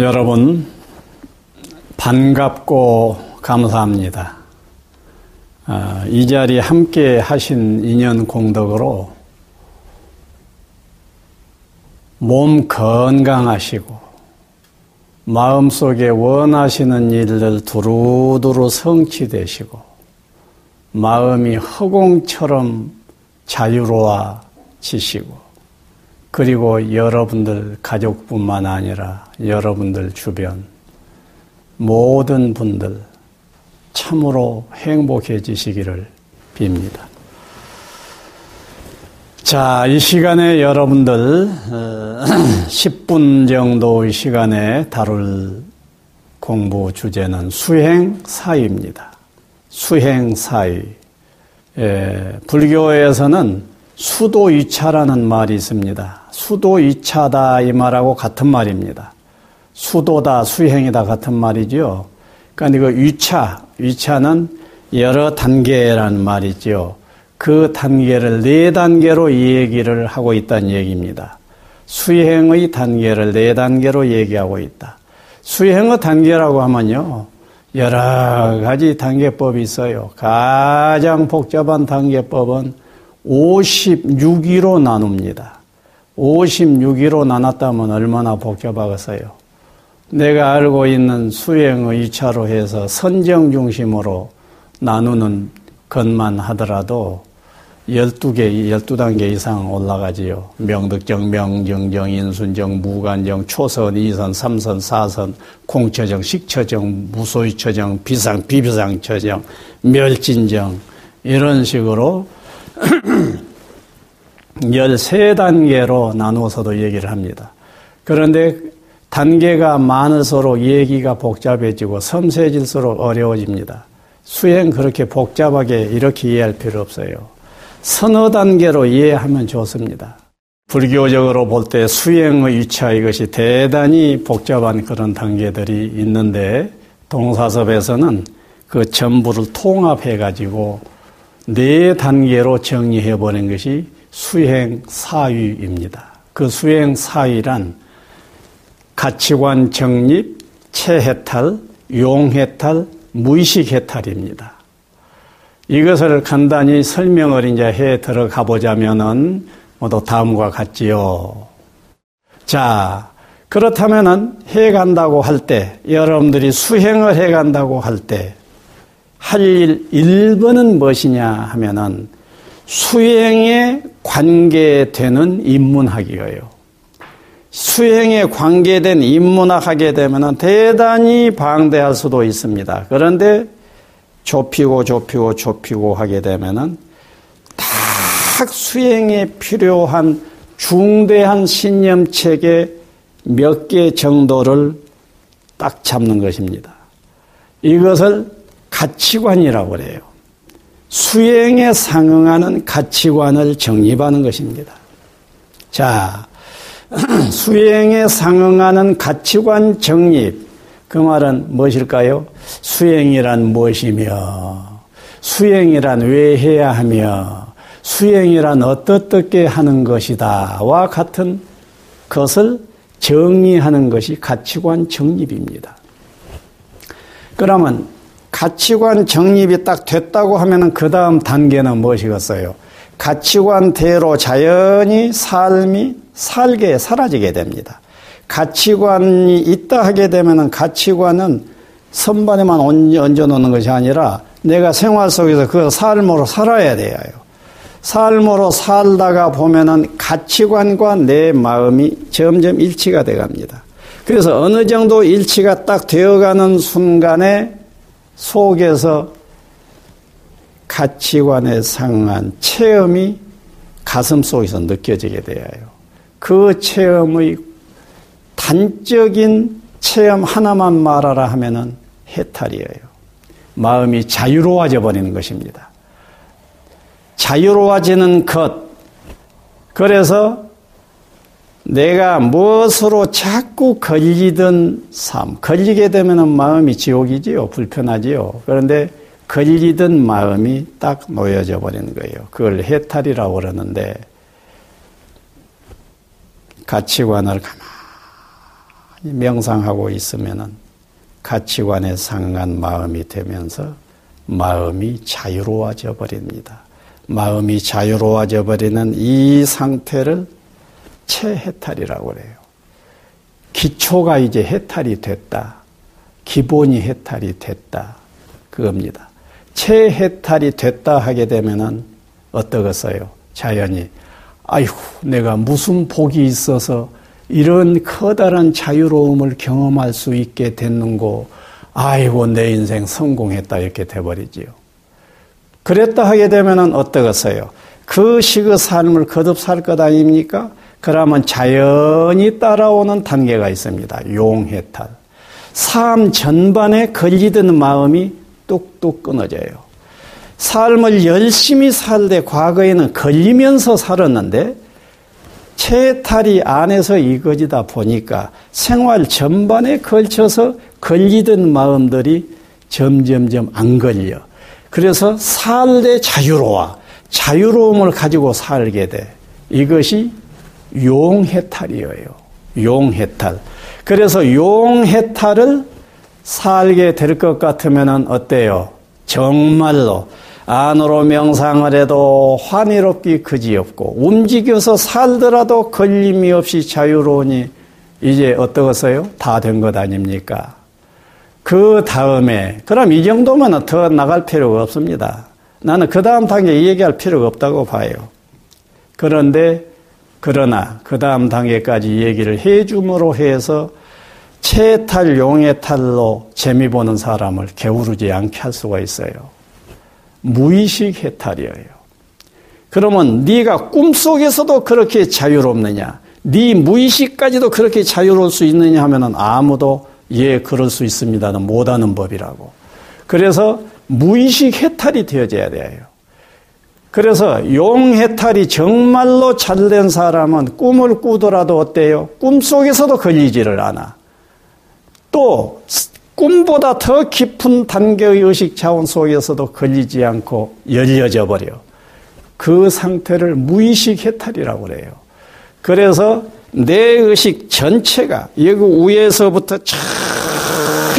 여러분, 반갑고 감사합니다. 아, 이 자리 함께 하신 인연 공덕으로 몸 건강하시고 마음속에 원하시는 일들 두루두루 성취되시고 마음이 허공처럼 자유로워지시고 그리고 여러분들 가족뿐만 아니라 여러분들 주변 모든 분들 참으로 행복해지시기를 빕니다. 자, 이 시간에 여러분들 10분 어, 정도의 시간에 다룰 공부 주제는 수행 사위입니다. 수행 사위. 불교에서는 수도이차라는 말이 있습니다. 수도이차다 이 말하고 같은 말입니다. 수도다 수행이다 같은 말이죠. 그러니까 그 위차, 위차는 여러 단계라는 말이죠. 그 단계를 네 단계로 얘기를 하고 있다는 얘기입니다. 수행의 단계를 네 단계로 얘기하고 있다. 수행의 단계라고 하면요. 여러 가지 단계법이 있어요. 가장 복잡한 단계법은 56위로 나눕니다. 56위로 나눴다면 얼마나 복잡하겠어요. 내가 알고 있는 수행의 2차로 해서 선정 중심으로 나누는 것만 하더라도 12개, 12단계 이상 올라가지요. 명득정, 명정정, 인순정, 무관정, 초선, 이선, 삼선, 사선, 공처정, 식처정, 무소유처정, 비상, 비비상처정, 멸진정, 이런 식으로 13단계로 나누어서도 얘기를 합니다. 그런데 단계가 많을수록 얘기가 복잡해지고 섬세해질수록 어려워집니다. 수행 그렇게 복잡하게 이렇게 이해할 필요 없어요. 서너 단계로 이해하면 좋습니다. 불교적으로 볼 때 수행의 위치와 이것이 대단히 복잡한 그런 단계들이 있는데 동사섭에서는 그 전부를 통합해 가지고 네 단계로 정리해 보는 것이 수행 사위입니다. 그 수행 사위란 가치관 정립, 체해탈, 용해탈, 무의식 해탈입니다. 이것을 간단히 설명을 이제 해 들어가 보자면은 모두 다음과 같지요. 자, 그렇다면은 해 간다고 할 때, 여러분들이 수행을 해 간다고 할 때, 할 일 1번은 무엇이냐 하면은 수행에 관계되는 인문학이에요. 수행에 관계된 인문학 하게 되면 대단히 방대할 수도 있습니다. 그런데 좁히고 좁히고 좁히고 하게 되면딱 수행에 필요한 중대한 신념체계 몇 개 정도를 딱 잡는 것입니다. 이것을 가치관이라고 그래요. 수행에 상응하는 가치관을 정립하는 것입니다. 자, 수행에 상응하는 가치관 정립. 그 말은 무엇일까요? 수행이란 무엇이며, 수행이란 왜 해야 하며, 수행이란 어떻게 하는 것이다. 와 같은 것을 정의하는 것이 가치관 정립입니다. 그러면 가치관 정립이 딱 됐다고 하면 그 다음 단계는 무엇이겠어요? 가치관대로 자연히 삶이 살게 사라지게 됩니다. 가치관이 있다 하게 되면 가치관은 선반에만 얹어 놓는 것이 아니라 내가 생활 속에서 그 삶으로 살아야 돼요. 삶으로 살다가 보면은 가치관과 내 마음이 점점 일치가 돼 갑니다. 그래서 어느 정도 일치가 딱 되어가는 순간에 속에서 가치관에 상한 체험이 가슴 속에서 느껴지게 되어요. 그 체험의 단적인 체험 하나만 말하라 하면은 해탈이에요. 마음이 자유로워져 버리는 것입니다. 자유로워지는 것. 그래서 내가 무엇으로 자꾸 걸리던 삶, 걸리게 되면 마음이 지옥이지요. 불편하지요. 그런데 걸리던 마음이 딱 놓여져 버리는 거예요. 그걸 해탈이라고 그러는데 가치관을 가만히 명상하고 있으면은 가치관에 상한 마음이 되면서 마음이 자유로워져 버립니다. 마음이 자유로워져 버리는 이 상태를 체 해탈이라고 그래요. 기초가 이제 해탈이 됐다. 기본이 해탈이 됐다. 그겁니다. 체해탈이 됐다 하게 되면은 어떠겠어요? 자연이 아이고 내가 무슨 복이 있어서 이런 커다란 자유로움을 경험할 수 있게 됐는고 아이고 내 인생 성공했다 이렇게 돼버리지요. 그랬다 하게 되면은 어떠겠어요? 그 식의 삶을 거듭 살 것 아닙니까? 그러면 자연히 따라오는 단계가 있습니다. 용해탈. 삶 전반에 걸리던 마음이 뚝뚝 끊어져요. 삶을 열심히 살되 과거에는 걸리면서 살았는데 채탈이 안에서 이거지다 보니까 생활 전반에 걸쳐서 걸리던 마음들이 점점점 안 걸려. 그래서 살되 자유로워. 자유로움을 가지고 살게 돼. 이것이 용해탈이에요. 용해탈. 그래서 용해탈을 살게 될 것 같으면 어때요? 정말로 안으로 명상을 해도 환희롭기 그지없고 움직여서 살더라도 걸림이 없이 자유로우니 이제 어떠겠어요? 다 된 것 아닙니까? 그 다음에 그럼 이 정도면 더 나갈 필요가 없습니다. 나는 그 다음 단계 얘기할 필요가 없다고 봐요. 그런데 그러나 그 다음 단계까지 얘기를 해줌으로 해서 채탈 용해탈로 재미 보는 사람을 게으르지 않게 할 수가 있어요. 무의식 해탈이에요. 그러면 네가 꿈속에서도 그렇게 자유롭느냐? 네 무의식까지도 그렇게 자유로울 수 있느냐 하면은 아무도 예 그럴 수 있습니다는 못하는 법이라고. 그래서 무의식 해탈이 되어져야 돼요. 그래서 용해탈이 정말로 잘된 사람은 꿈을 꾸더라도 어때요? 꿈속에서도 걸리지를 않아. 또 꿈보다 더 깊은 단계의 의식 차원 속에서도 걸리지 않고 열려져 버려. 그 상태를 무의식 해탈이라고 그래요. 그래서 내 의식 전체가 여기 위에서부터 저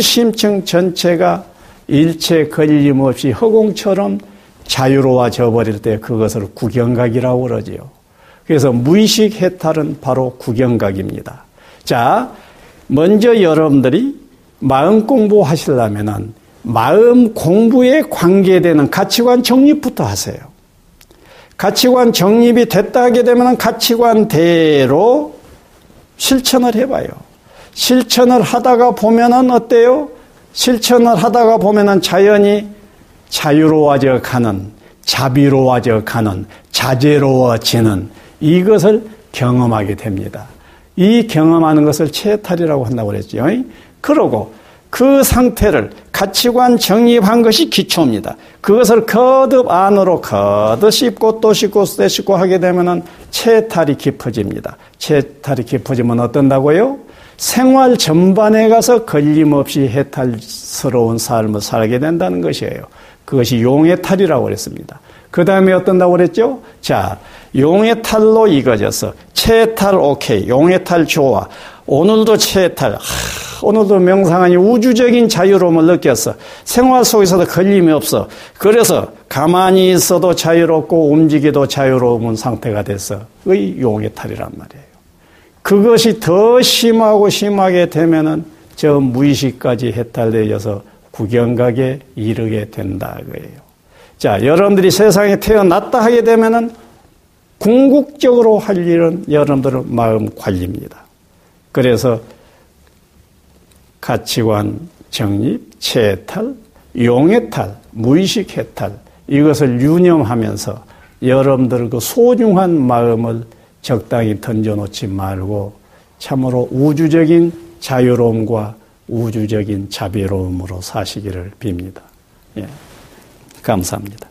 심층 전체가 일체 걸림 없이 허공처럼 자유로워져 버릴 때 그것을 구경각이라고 그러지요. 그래서 무의식 해탈은 바로 구경각입니다. 자, 먼저 여러분들이 마음 공부하시려면은 마음 공부에 관계되는 가치관 정립부터 하세요. 가치관 정립이 됐다 하게 되면 가치관대로 실천을 해봐요. 실천을 하다가 보면은 어때요? 실천을 하다가 보면은 자연히 자유로워져 가는, 자비로워져 가는, 자제로워지는 이것을 경험하게 됩니다. 이 경험하는 것을 체탈이라고 한다고 그랬죠. 그러고 그 상태를 가치관 정립한 것이 기초입니다. 그것을 거듭 안으로 거듭 씹고 또 씹고 또 씹고 하게 되면 체탈이 깊어집니다. 체탈이 깊어지면 어떤다고요? 생활 전반에 가서 걸림없이 해탈스러운 삶을 살게 된다는 것이에요. 그것이 용의 탈이라고 그랬습니다. 그 다음에 어떤 다고 그랬죠? 자, 용의 탈로 이거져서 체탈 오케이, 용의 탈 좋아. 오늘도 체탈. 하, 오늘도 명상하니 우주적인 자유로움을 느꼈어. 생활 속에서도 걸림이 없어. 그래서 가만히 있어도 자유롭고 움직여도 자유로운 상태가 됐어. 의 용의 탈이란 말이에요. 그것이 더 심하고 심하게 되면은 저 무의식까지 해탈되어서 구경각에 이르게 된다 그예요. 자, 여러분들이 세상에 태어났다 하게 되면은 궁극적으로 할 일은 여러분들의 마음 관리입니다. 그래서 가치관 정립, 체탈, 용해탈, 무의식 해탈 이것을 유념하면서 여러분들 그 소중한 마음을 적당히 던져놓지 말고 참으로 우주적인 자유로움과 우주적인 자비로움으로 사시기를 빕니다. 예. 감사합니다.